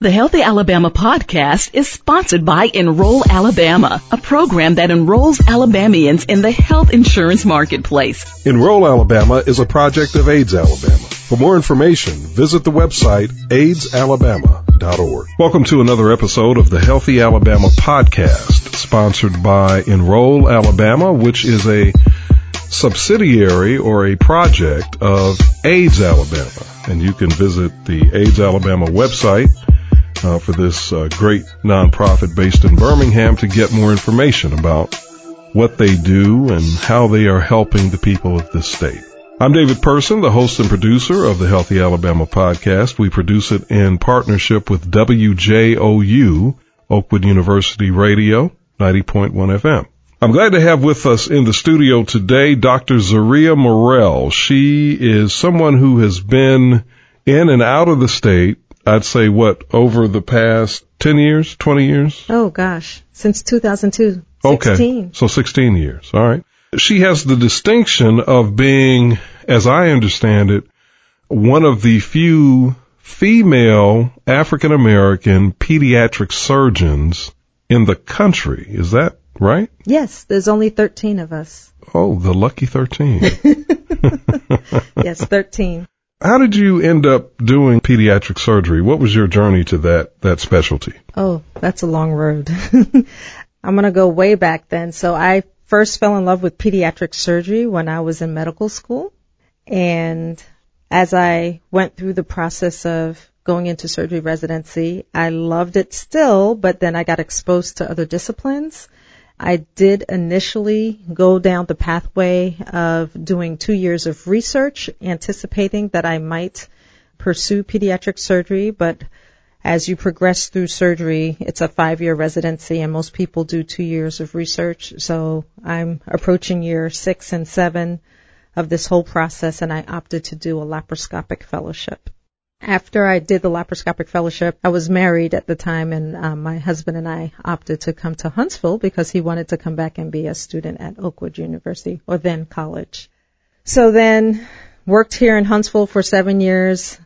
The Healthy Alabama podcast is sponsored by Enroll Alabama, a program that enrolls Alabamians in the health insurance marketplace. Enroll Alabama is a project of AIDS Alabama. For more information, visit the website aidsalabama.org. Welcome to another episode of the Healthy Alabama podcast, sponsored by Enroll Alabama, which is a subsidiary or a project of AIDS Alabama. And you can visit the AIDS Alabama website uh, for this uh, great nonprofit based in Birmingham to get more information about what they do and how they are helping the people of this state. I'm David Person, the host and producer of the Healthy Alabama podcast. We produce it in partnership with WJOU, Oakwood University Radio, 90.1 FM. I'm glad to have with us in the studio today Dr. Zaria Murrell. She is someone who has been in and out of the state I'd say what over the past 10 years, 20 years? Oh gosh, since 2002. 16. Okay. So 16 years. All right. She has the distinction of being, as I understand it, one of the few female African American pediatric surgeons in the country. Is that right? Yes, there's only 13 of us. Oh, the lucky 13. yes, 13. How did you end up doing pediatric surgery? What was your journey to that, that specialty? Oh, that's a long road. I'm going to go way back then. So I first fell in love with pediatric surgery when I was in medical school. And as I went through the process of going into surgery residency, I loved it still, but then I got exposed to other disciplines. I did initially go down the pathway of doing two years of research, anticipating that I might pursue pediatric surgery, but as you progress through surgery, it's a five year residency and most people do two years of research. So I'm approaching year six and seven of this whole process and I opted to do a laparoscopic fellowship after I did the laparoscopic fellowship, I was married at the time, and um, my husband and I opted to come to Huntsville because he wanted to come back and be a student at Oakwood University, or then college. So then worked here in Huntsville for seven years.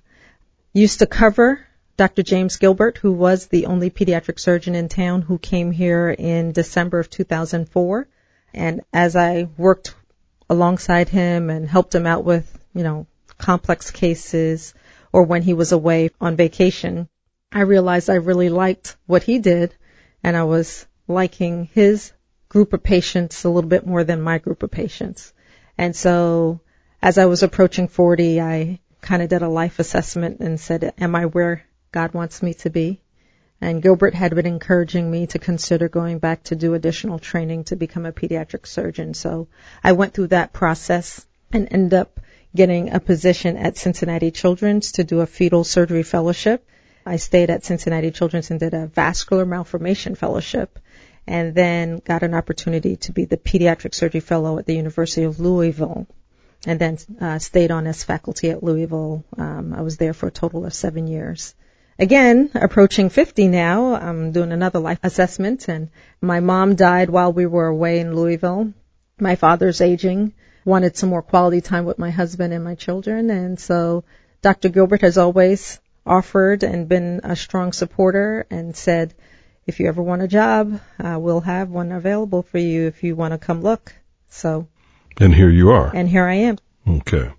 Used to cover Dr. James Gilbert, who was the only pediatric surgeon in town who came here in December of 2004. And as I worked alongside him and helped him out with, you know, complex cases, or when he was away on vacation, I realized I really liked what he did and I was liking his group of patients a little bit more than my group of patients. And so as I was approaching 40, I kind of did a life assessment and said, am I where God wants me to be? And Gilbert had been encouraging me to consider going back to do additional training to become a pediatric surgeon. So I went through that process and ended up getting a position at Cincinnati Children's to do a fetal surgery fellowship. I stayed at Cincinnati Children's and did a vascular malformation fellowship and then got an opportunity to be the pediatric surgery fellow at the University of Louisville and then uh, stayed on as faculty at Louisville. Um, I was there for a total of seven years. Again, approaching 50 now, I'm doing another life assessment and my mom died while we were away in Louisville. My father's aging wanted some more quality time with my husband and my children. And so Dr. Gilbert has always offered and been a strong supporter and said, if you ever want a job, uh, we'll have one available for you if you want to come look. So. And here you are. And here I am. Okay.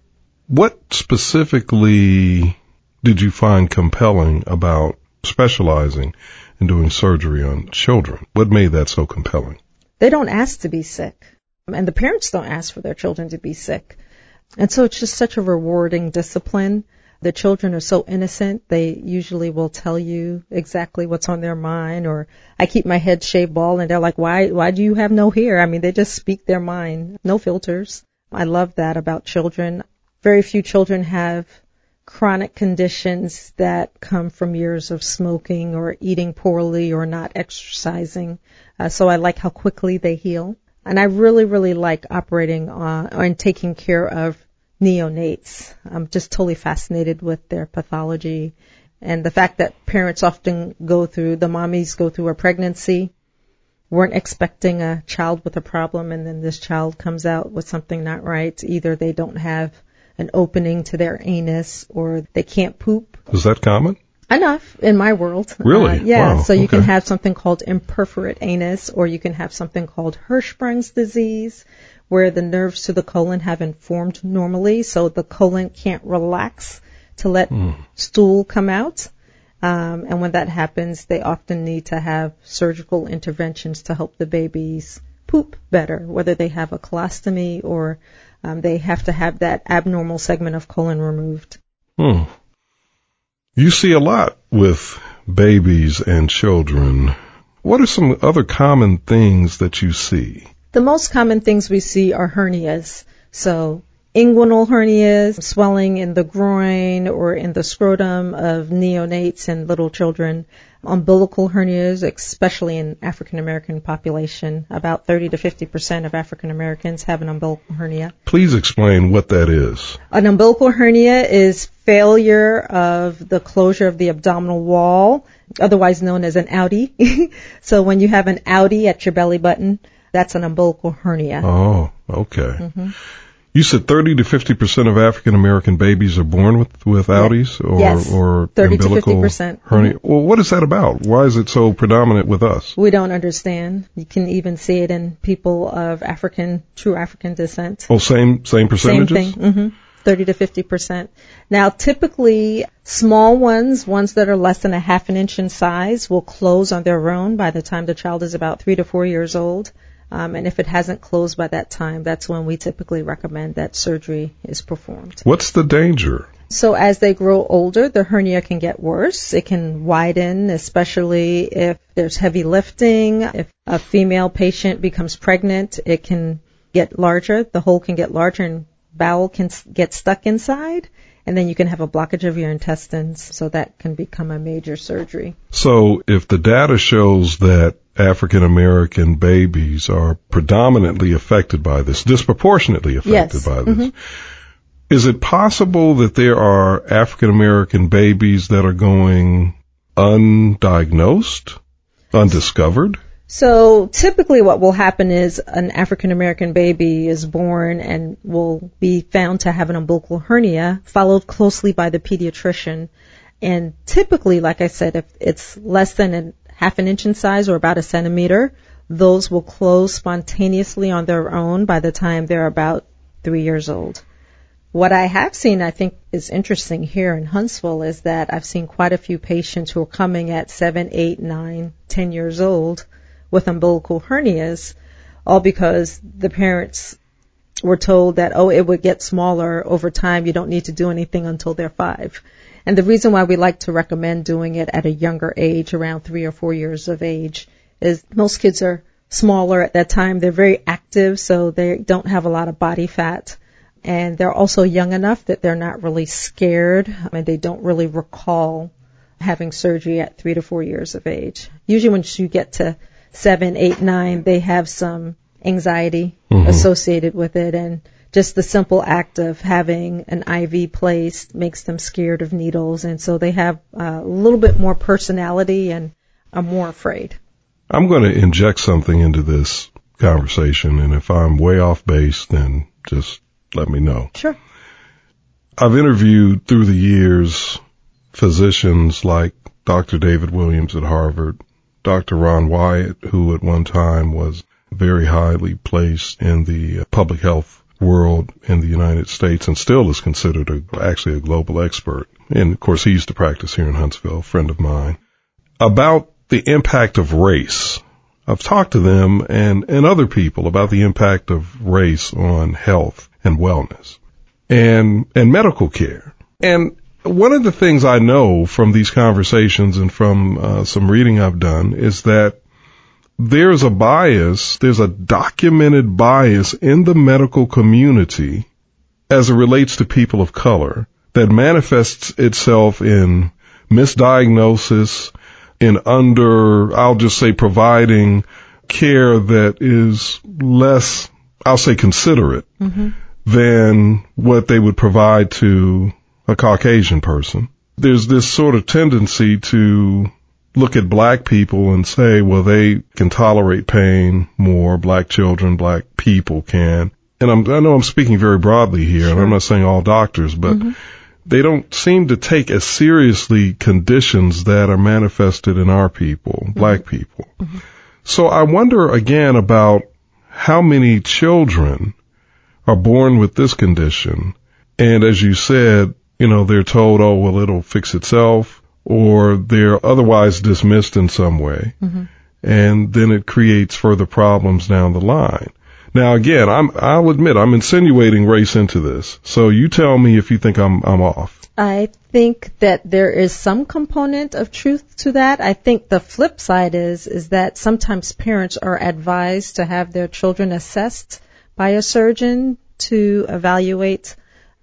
What specifically did you find compelling about specializing in doing surgery on children? What made that so compelling? They don't ask to be sick. And the parents don't ask for their children to be sick. And so it's just such a rewarding discipline. The children are so innocent. They usually will tell you exactly what's on their mind or I keep my head shaved bald and they're like, why, why do you have no hair? I mean, they just speak their mind. No filters. I love that about children. Very few children have chronic conditions that come from years of smoking or eating poorly or not exercising. Uh, so I like how quickly they heal. And I really, really like operating on and taking care of neonates. I'm just totally fascinated with their pathology and the fact that parents often go through, the mommies go through a pregnancy, weren't expecting a child with a problem and then this child comes out with something not right. Either they don't have an opening to their anus or they can't poop. Is that common? Enough in my world. Really? Uh, yeah. Wow, So you can have something called imperforate anus, or you can have something called Hirschsprung's disease, where the nerves to the colon haven't formed normally, so the colon can't relax to let Hmm. stool come out. Um, and when that happens, they often need to have surgical interventions to help the babies poop better, whether they have a colostomy or um, they have to have that abnormal segment of colon removed. Hmm. You see a lot with babies and children. What are some other common things that you see? The most common things we see are hernias. So inguinal hernias, swelling in the groin or in the scrotum of neonates and little children. Umbilical hernias, especially in African American population. About 30 to 50 percent of African Americans have an umbilical hernia. Please explain what that is. An umbilical hernia is failure of the closure of the abdominal wall, otherwise known as an outie. so when you have an outie at your belly button, that's an umbilical hernia. Oh, okay. Mm-hmm. You said 30 to 50 percent of African American babies are born with with outies or Yes. or 30 to umbilical 50%. hernia. Well, what is that about? Why is it so predominant with us? We don't understand. You can even see it in people of African, true African descent. Oh, same same percentages? Same thing. hmm 30 to 50 percent. Now, typically, small ones, ones that are less than a half an inch in size, will close on their own by the time the child is about three to four years old. Um, and if it hasn't closed by that time, that's when we typically recommend that surgery is performed. What's the danger? So as they grow older, the hernia can get worse. It can widen, especially if there's heavy lifting. If a female patient becomes pregnant, it can get larger. The hole can get larger and bowel can get stuck inside. And then you can have a blockage of your intestines. So that can become a major surgery. So, if the data shows that African American babies are predominantly affected by this, disproportionately affected Yes. Mm-hmm. by this, is it possible that there are African American babies that are going undiagnosed, undiscovered? So typically what will happen is an African American baby is born and will be found to have an umbilical hernia followed closely by the pediatrician. And typically, like I said, if it's less than a half an inch in size or about a centimeter, those will close spontaneously on their own by the time they're about three years old. What I have seen, I think, is interesting here in Huntsville is that I've seen quite a few patients who are coming at seven, eight, nine, ten years old with umbilical hernias, all because the parents were told that, oh, it would get smaller over time. You don't need to do anything until they're five. And the reason why we like to recommend doing it at a younger age, around three or four years of age, is most kids are smaller at that time. They're very active, so they don't have a lot of body fat. And they're also young enough that they're not really scared and they don't really recall having surgery at three to four years of age. Usually once you get to seven, eight, nine, they have some anxiety mm-hmm. associated with it and just the simple act of having an IV placed makes them scared of needles and so they have a little bit more personality and are more afraid. I'm going to inject something into this conversation, and if I'm way off base, then just let me know. Sure. I've interviewed through the years physicians like Dr. David Williams at Harvard, Dr. Ron Wyatt, who at one time was very highly placed in the public health world in the United States and still is considered a, actually a global expert. And of course, he used to practice here in Huntsville, friend of mine, about the impact of race. I've talked to them and, and other people about the impact of race on health and wellness and, and medical care. And one of the things I know from these conversations and from uh, some reading I've done is that there's a bias, there's a documented bias in the medical community as it relates to people of color that manifests itself in misdiagnosis, in under, I'll just say providing care that is less, I'll say considerate mm-hmm. than what they would provide to a Caucasian person. There's this sort of tendency to look at black people and say, well, they can tolerate pain more, black children, black people can. And I'm, I know I'm speaking very broadly here, and I'm not saying all doctors, but mm-hmm. they don't seem to take as seriously conditions that are manifested in our people, mm-hmm. black people. Mm-hmm. So I wonder again about how many children are born with this condition. And as you said, you know, they're told, oh, well, it'll fix itself or they're otherwise dismissed in some way. Mm-hmm. And then it creates further problems down the line. Now again, I'm, I'll admit I'm insinuating race into this. So you tell me if you think I'm, I'm off. I think that there is some component of truth to that. I think the flip side is is that sometimes parents are advised to have their children assessed by a surgeon to evaluate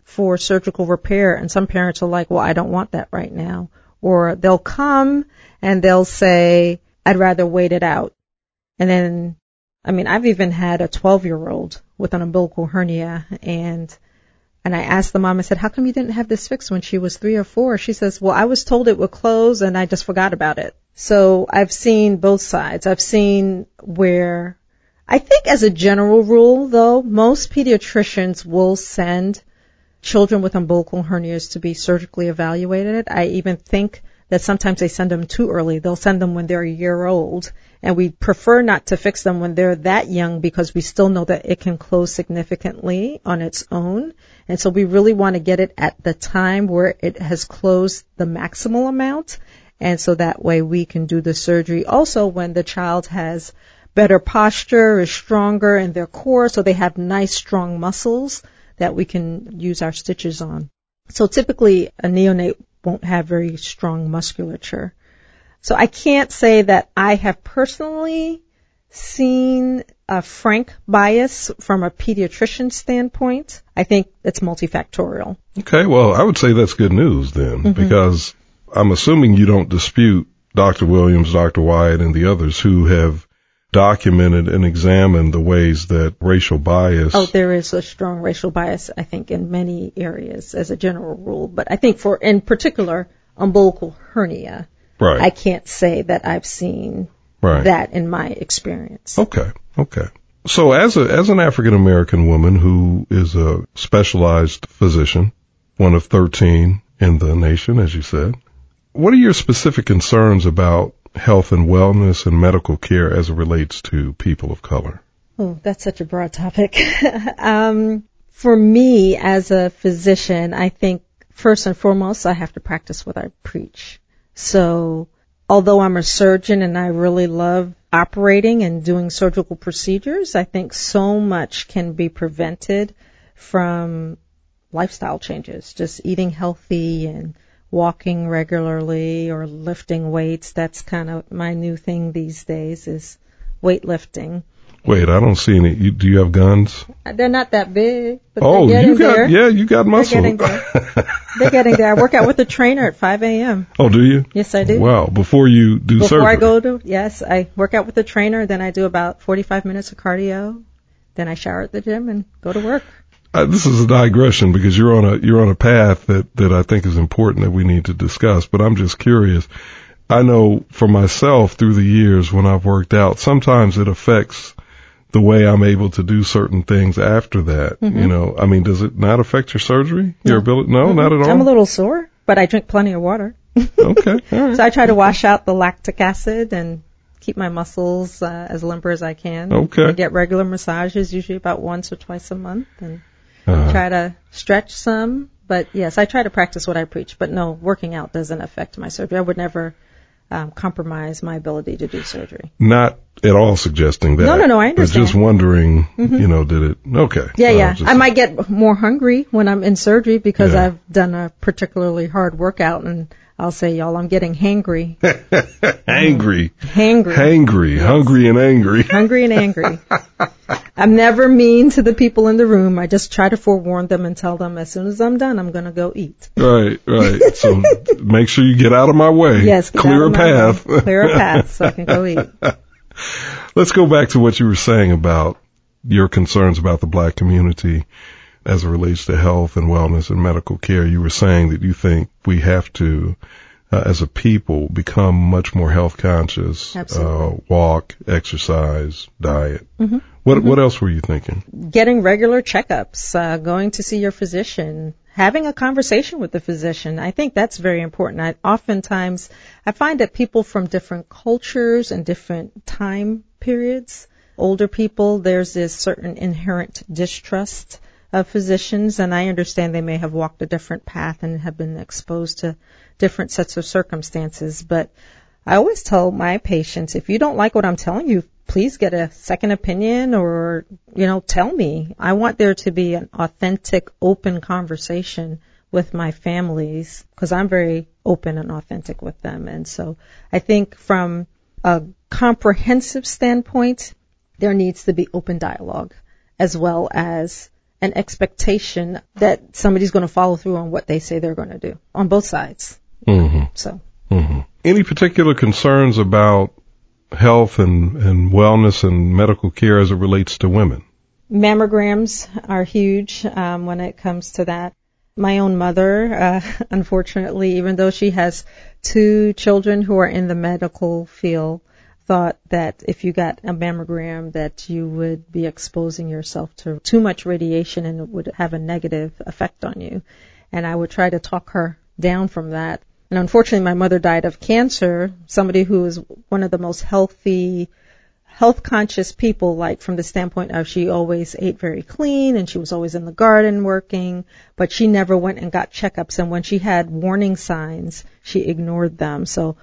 for surgical repair and some parents are like, "Well, I don't want that right now." Or they'll come and they'll say, "I'd rather wait it out." And then I mean, I've even had a 12-year-old with an umbilical hernia and and I asked the mom, I said, how come you didn't have this fixed when she was three or four? She says, well, I was told it would close and I just forgot about it. So I've seen both sides. I've seen where I think as a general rule though, most pediatricians will send children with umbilical hernias to be surgically evaluated. I even think that sometimes they send them too early. They'll send them when they're a year old and we prefer not to fix them when they're that young because we still know that it can close significantly on its own. And so we really want to get it at the time where it has closed the maximal amount. And so that way we can do the surgery also when the child has better posture, is stronger in their core, so they have nice strong muscles that we can use our stitches on. So typically a neonate won't have very strong musculature. So I can't say that I have personally seen a frank bias from a pediatrician standpoint. I think it's multifactorial. Okay, well, I would say that's good news then, mm-hmm. because I'm assuming you don't dispute Dr. Williams, Dr. Wyatt, and the others who have documented and examined the ways that racial bias. Oh, there is a strong racial bias, I think, in many areas as a general rule. But I think for, in particular, umbilical hernia, right. I can't say that I've seen right. that in my experience. Okay. Okay. So as a as an African American woman who is a specialized physician, one of 13 in the nation, as you said, what are your specific concerns about health and wellness and medical care as it relates to people of color? Oh, that's such a broad topic. um, for me, as a physician, I think first and foremost, I have to practice what I preach. So, although I'm a surgeon and I really love operating and doing surgical procedures, I think so much can be prevented from lifestyle changes, just eating healthy and walking regularly or lifting weights. That's kind of my new thing these days is weightlifting. Wait, I don't see any. You, do you have guns? Uh, they're not that big, but oh, they're getting you got there. yeah, you got They're muscle. getting there. They're getting there. I work out with a trainer at 5 a.m. oh, do you? Yes, I do. Wow. Before you do Before surgery. I go to, yes, I work out with a trainer, then I do about 45 minutes of cardio, then I shower at the gym and go to work. Uh, this is a digression because you're on a you're on a path that that I think is important that we need to discuss. But I'm just curious. I know for myself through the years when I've worked out, sometimes it affects the way I'm able to do certain things after that. You know, I mean, does it not affect your surgery? Your ability? No, not at all. I'm a little sore, but I drink plenty of water. okay. Right. So I try to wash out the lactic acid and keep my muscles uh, as limber as I can. Okay. I get regular massages, usually about once or twice a month, and Uh, try to stretch some. But yes, I try to practice what I preach. But no, working out doesn't affect my surgery. I would never um, compromise my ability to do surgery. not at all suggesting that. No, no, no, I But just understand. Mm-hmm. wondering, you know, did it? Okay. Yeah, yeah. just- I might get more hungry when I'm in surgery because Yeah. I've done a particularly hard workout, and I'll say, y'all, I'm getting hangry, angry, hangry. hangry, hungry, and angry. hungry and angry. I'm never mean to the people in the room. I just try to forewarn them and tell them as soon as I'm done, I'm going to go eat. Right, right. So make sure you get out of my way. Yes, clear a my way. path. Clear a path so I can go eat. Let's go back to what you were saying about your concerns about the black community as it relates to health and wellness and medical care. You were saying that you think we have to, uh, as a people, become much more health conscious. Absolutely. Uh, walk, exercise, diet. Mm-hmm. What What else were you thinking? Getting regular checkups, uh, going to see your physician, having a conversation with the physician. I think that's very important. I oftentimes I find that people from different cultures and different time periods, older people, there's this certain inherent distrust of physicians and I understand they may have walked a different path and have been exposed to different sets of circumstances, but I always tell my patients, if you don't like what I'm telling you, please get a second opinion or, you know, tell me. I want there to be an authentic, open conversation with my families because I'm very open and authentic with them. And so I think from a comprehensive standpoint, there needs to be open dialogue as well as an expectation that somebody's going to follow through on what they say they're going to do on both sides. Mm-hmm. So, Mm-hmm. Any particular concerns about health and, and wellness and medical care as it relates to women? mammograms are huge um, when it comes to that. My own mother, uh, unfortunately, even though she has two children who are in the medical field, thought that if you got a mammogram that you would be exposing yourself to too much radiation and it would have a negative effect on you. And I would try to talk her down from that. And unfortunately, my mother died of cancer, somebody who was one of the most healthy, health conscious people, like from the standpoint of she always ate very clean and she was always in the garden working, but she never went and got checkups. And when she had warning signs, she ignored them. So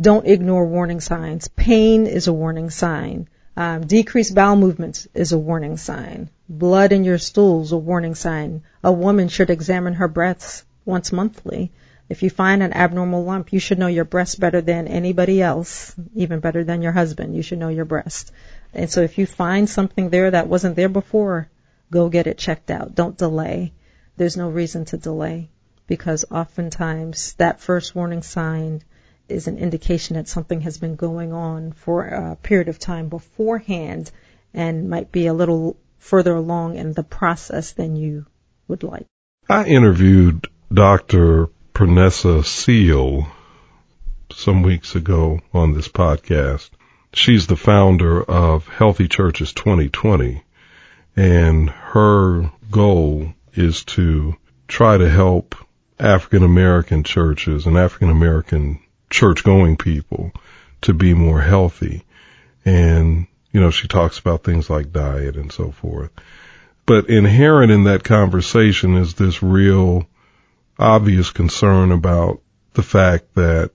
don't ignore warning signs. Pain is a warning sign. Um, decreased bowel movements is a warning sign. Blood in your stools a warning sign. A woman should examine her breasts once monthly. If you find an abnormal lump, you should know your breast better than anybody else, even better than your husband. You should know your breast. And so if you find something there that wasn't there before, go get it checked out. Don't delay. There's no reason to delay because oftentimes that first warning sign is an indication that something has been going on for a period of time beforehand and might be a little further along in the process than you would like. I interviewed Dr. Pernessa Seele some weeks ago on this podcast. She's the founder of Healthy Churches 2020 and her goal is to try to help African American churches and African American church going people to be more healthy. And, you know, she talks about things like diet and so forth. But inherent in that conversation is this real obvious concern about the fact that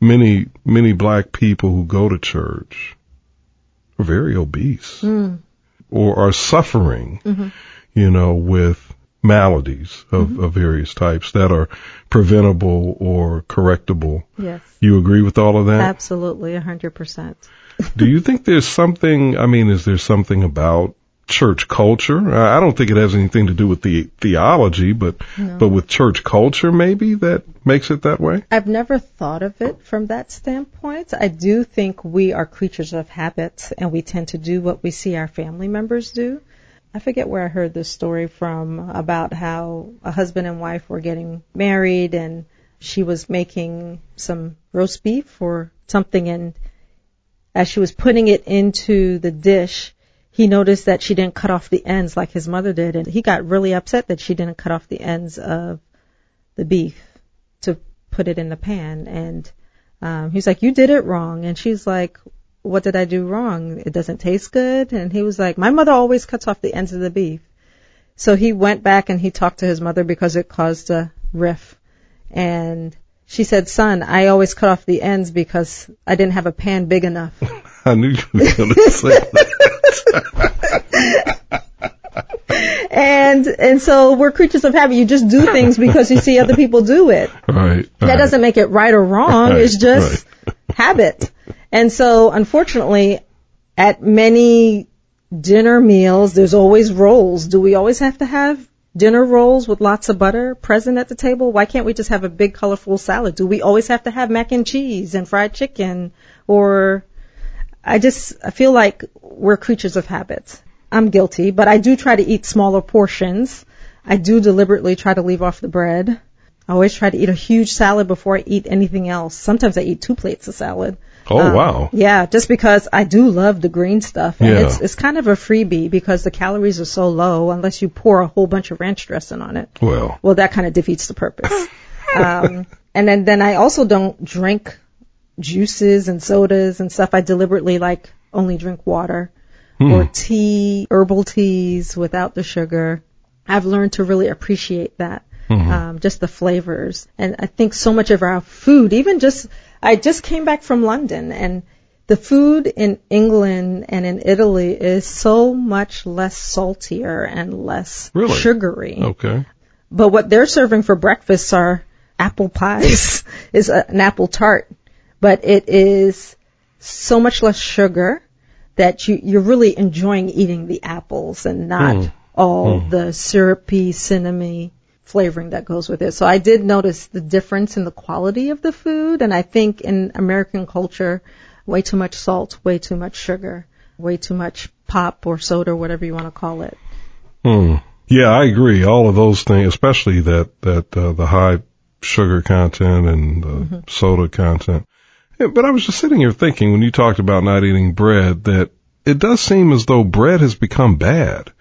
many, many black people who go to church are very obese Mm. or are suffering, Mm-hmm. you know, with maladies of, mm-hmm. of various types that are preventable or correctable. Yes. You agree with all of that? Absolutely, a hundred percent. Do you think there's something, I mean, is there something about church culture? I I don't think it has anything to do with the theology, but, but with church culture maybe that makes it that way? I've never thought of it from that standpoint. I do think we are creatures of habits and we tend to do what we see our family members do. I forget where I heard this story from about how a husband and wife were getting married and she was making some roast beef or something. And as she was putting it into the dish, he noticed that she didn't cut off the ends like his mother did. And he got really upset that she didn't cut off the ends of the beef to put it in the pan. And um he's like you did it wrong. And she's like what did I do wrong? It doesn't taste good. And he was like, my mother always cuts off the ends of the beef. So he went back and he talked to his mother because it caused a riff. And she said, son, I always cut off the ends because I didn't have a pan big enough. I knew you were going to say that. and, and so we're creatures of habit. You just do things because you see other people do it. Right. That doesn't make it right or wrong. Right, It's just habit. And so unfortunately, at many dinner meals, there's always rolls. Do we always have to have dinner rolls with lots of butter present at the table? Why can't we just have a big colorful salad? Do we always have to have mac and cheese and fried chicken? Or I just I feel like we're creatures of habit. I'm guilty, but I do try to eat smaller portions. I do deliberately try to leave off the bread. I always try to eat a huge salad before I eat anything else. Sometimes I eat two plates of salad. Oh Um, wow. Yeah, just because I do love the green stuff, and Yeah. it's it's kind of a freebie because the calories are so low unless you pour a whole bunch of ranch dressing on it. Well, Well, that kind of defeats the purpose. um, and then then I also don't drink juices and sodas and stuff. I deliberately like only drink water or tea, herbal teas without the sugar. I've learned to really appreciate that. Mm-hmm. Um, just the flavors. And I think so much of our food, even just, I just came back from London and the food in England and in Italy is so much less saltier and less Really? sugary. okay. But what they're serving for breakfast are apple pies, is a, an apple tart, but it is so much less sugar that you, you're really enjoying eating the apples and not hmm. all hmm. the syrupy, cinnamony flavoring that goes with it. So I did notice the difference in the quality of the food, and I think in American culture, way too much salt, way too much sugar, way too much pop or soda, whatever you want to call it. Hmm. Yeah, I agree. All of those things, especially that that uh, the high sugar content and the soda content. Yeah, but I was just sitting here thinking when you talked about not eating bread that it does seem as though bread has become bad.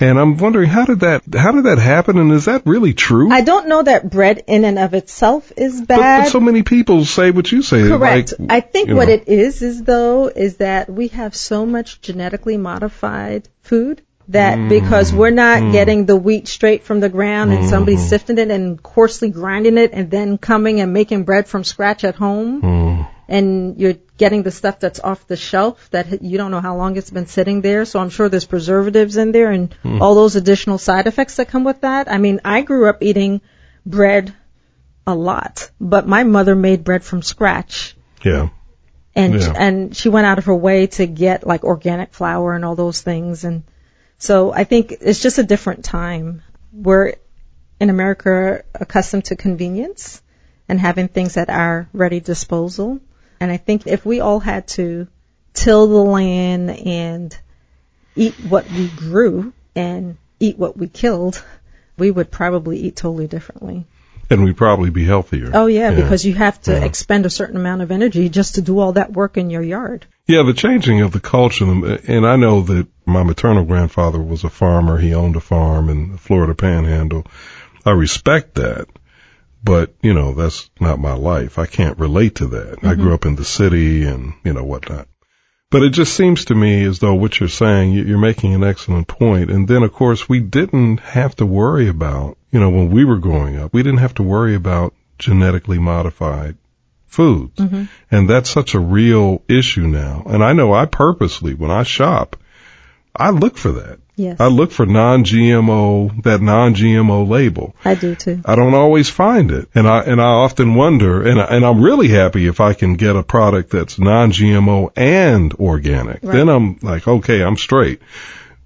And I'm wondering how did that how did that happen and is that really true? I don't know that bread in and of itself is but, bad. but so many people say what you say. Correct. like, I think what know. it is is though is that we have so much genetically modified food that mm. because we're not mm. getting the wheat straight from the ground and somebody mm-hmm. sifting it and coarsely grinding it and then coming and making bread from scratch at home mm. And you're getting the stuff that's off the shelf that you don't know how long it's been sitting there. So I'm sure there's preservatives in there and hmm. all those additional side effects that come with that. I mean, I grew up eating bread a lot, but my mother made bread from scratch Yeah. and Yeah. and she went out of her way to get like organic flour and all those things and so I think it's just a different time. We're in America accustomed to convenience and having things at our ready disposal. And I think if we all had to till the land and eat what we grew and eat what we killed, we would probably eat totally differently. And we'd probably be healthier. Oh yeah, because you have to Yeah. expend a certain amount of energy just to do all that work in your yard. Yeah, the changing of the culture, and I know that my maternal grandfather was a farmer. He owned a farm in the Florida Panhandle. I respect that, but you know that's not my life. I can't relate to that. I grew mm-hmm. up in the city and you know whatnot. But it just seems to me as though what you're saying, you- you're making an excellent point. And then of course we didn't have to worry about, you know, when we were growing up, we didn't have to worry about genetically modified foods. Mm-hmm. And that's such a real issue now. And I know I purposely, when I shop, I look for that. Yes, I look for non-GMO, that non-GMO label. I do too. I don't always find it. And I, and I often wonder, and, I, and I'm really happy if I can get a product that's non-GMO and organic. Right. Then I'm like, okay, I'm straight.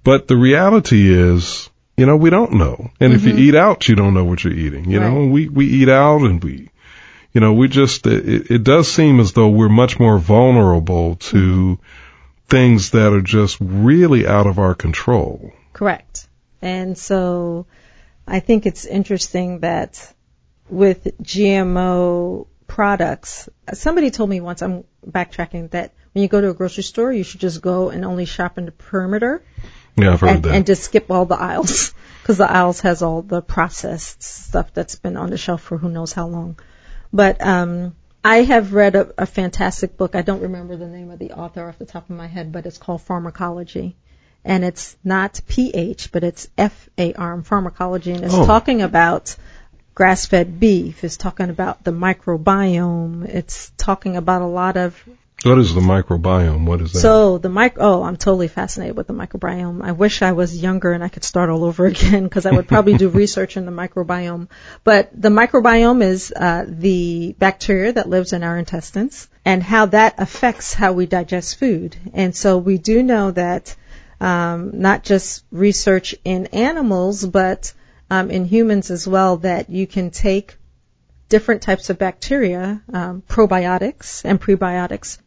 But the reality is, you know, we don't know. And if you eat out, you don't know what you're eating. You know, Mm-hmm. We, we eat out and we, you know, we just, it, it does seem as though we're much more vulnerable to things that are just really out of our control. Correct. And so I think it's interesting that with GMO products, somebody told me once, I'm backtracking, that when you go to a grocery store, you should just go and only shop in the perimeter Yeah, I've heard and, that. and just skip all the aisles because the aisles has all the processed stuff that's been on the shelf for who knows how long. But um, I have read a, a fantastic book. I don't remember the name of the author off the top of my head, but it's called Farmacology. And it's not pH, but it's F-A-R, farmacology, and it's Oh. talking about grass-fed beef. It's talking about the microbiome. It's talking about a lot of what is the microbiome? What is that? so the mic oh, I'm totally fascinated with the microbiome. I wish I was younger and I could start all over again because I would probably do research in the microbiome. But the microbiome is uh, the bacteria that lives in our intestines and how that affects how we digest food. And so we do know that um, not just research in animals, but um, in humans as well, that you can take different types of bacteria, um, probiotics and prebiotics,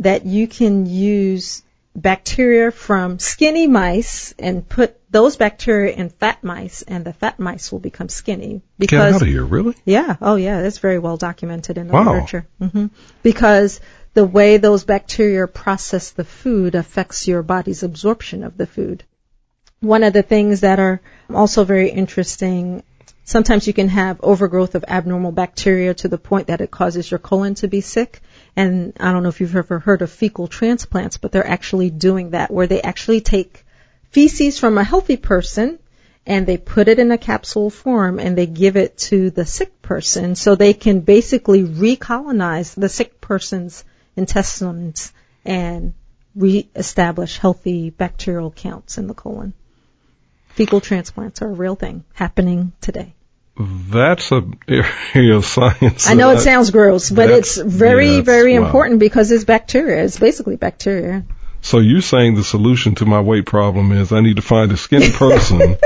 that you can use bacteria from skinny mice and put those bacteria in fat mice, and the fat mice will become skinny Get because out of here, really? yeah, oh yeah, it's very well documented in the Wow. literature. hmm Because the way those bacteria process the food affects your body's absorption of the food. One of the things that are also very interesting, sometimes you can have overgrowth of abnormal bacteria to the point that it causes your colon to be sick. And I don't know if you've ever heard of fecal transplants, but they're actually doing that where they actually take feces from a healthy person and they put it in a capsule form and they give it to the sick person so they can basically recolonize the sick person's intestines and reestablish healthy bacterial counts in the colon. Fecal transplants are a real thing happening today. That's a area of science. I know it sounds gross, but it's very, very wow. important because it's bacteria. It's basically bacteria. So you're saying the solution to my weight problem is I need to find a skinny person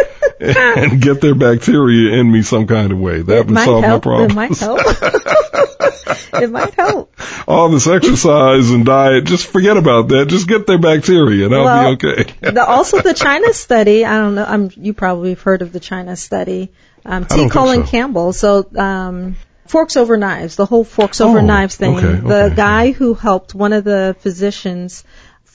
and get their bacteria in me some kind of way. That it would solve help. my problem. It might help. it might help. All this exercise and diet, just forget about that. Just get their bacteria and I'll Well, be okay. the, also the China study. I don't know. I'm, you probably have heard of the China study. Um, T. Colin so. Campbell. So um, forks over knives. The whole forks over Oh, knives thing. okay, the okay. guy who helped one of the physicians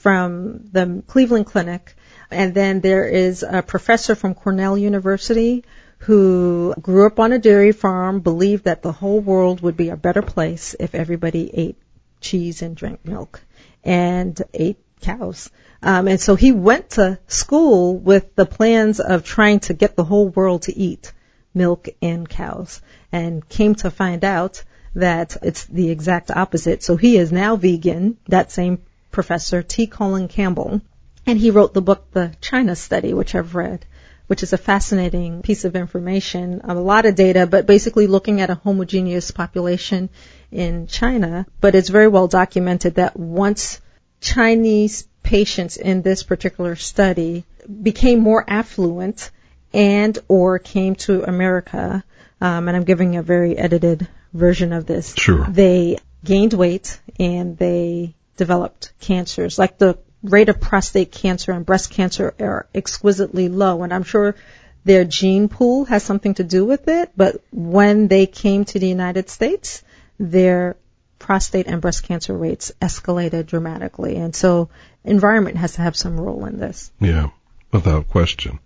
from the Cleveland Clinic, and then there is a professor from Cornell University who grew up on a dairy farm, believed that the whole world would be a better place if everybody ate cheese and drank milk and ate cows. Um, and so he went to school with the plans of trying to get the whole world to eat milk and cows and came to find out that it's the exact opposite. So he is now vegan, that same professor, T. Colin Campbell, and he wrote the book, The China Study, which I've read, which is a fascinating piece of information, a lot of data, but basically looking at a homogeneous population in China. But it's very well documented that once Chinese patients in this particular study became more affluent and or came to America, um, and I'm giving a very edited version of this. Sure. They gained weight and they developed cancers. Like the rate of prostate cancer and breast cancer are exquisitely low, and I'm sure their gene pool has something to do with it. But when they came to the United States, their prostate and breast cancer rates escalated dramatically, and so environment has to have some role in this. Yeah, without question.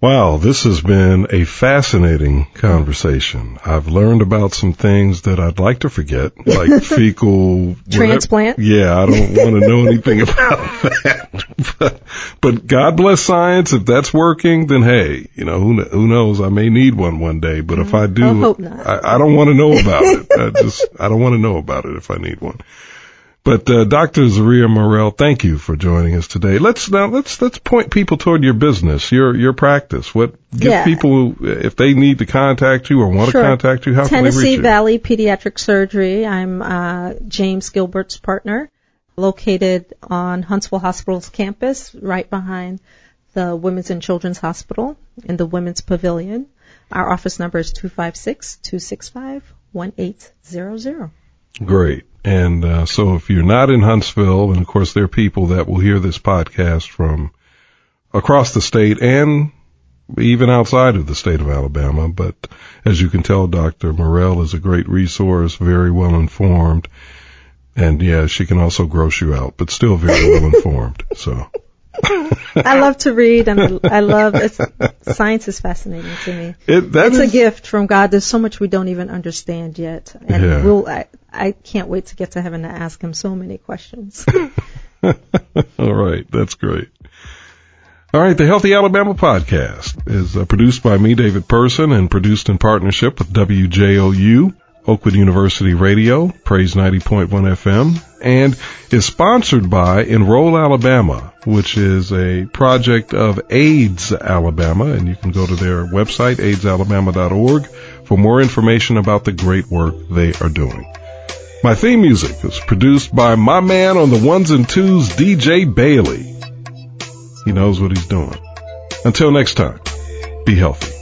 Wow, this has been a fascinating conversation. I've learned about some things that I'd like to forget, like fecal whatever- Transplant? Yeah, I don't want to know anything about that. But, but God bless science. If that's working, then hey, you know who who knows? I may need one one day. But if I mm, do, I hope not. I, I don't want to know about it. I just I don't want to know about it if I need one. But uh, Dr. Zaria Murrell, thank you for joining us today. Let's now let's let's point people toward your business, your your practice. What give Yeah. people if they need to contact you or want Sure. to contact you, how can they Tennessee reach you? Tennessee Valley Pediatric Surgery. I'm uh, James Gilbert's partner, located on Huntsville Hospital's campus, right behind the Women's and Children's Hospital in the Women's Pavilion. Our office number is 256-265-1800. Great. And uh, so if you're not in Huntsville, and of course there are people that will hear this podcast from across the state and even outside of the state of Alabama, but as you can tell, Dr. Murrell is a great resource, very well informed, and yeah, she can also gross you out, but still very well informed. So I love to read and I, I love it's, science is fascinating to me. it, that It's a gift from God. There's so much we don't even understand yet, and Yeah. we'll. I, I can't wait to get to heaven to ask Him so many questions. All right, that's great. All right, the Healthy Alabama podcast is uh, produced by me, David Person, and produced in partnership with WJOU, Oakwood University Radio, Praise 90.1 FM, and is sponsored by Enroll Alabama, which is a project of AIDS Alabama, and you can go to their website, aidsalabama.org, for more information about the great work they are doing. My theme music is produced by my man on the ones and twos, DJ Bailey. He knows what he's doing. Until next time, be healthy.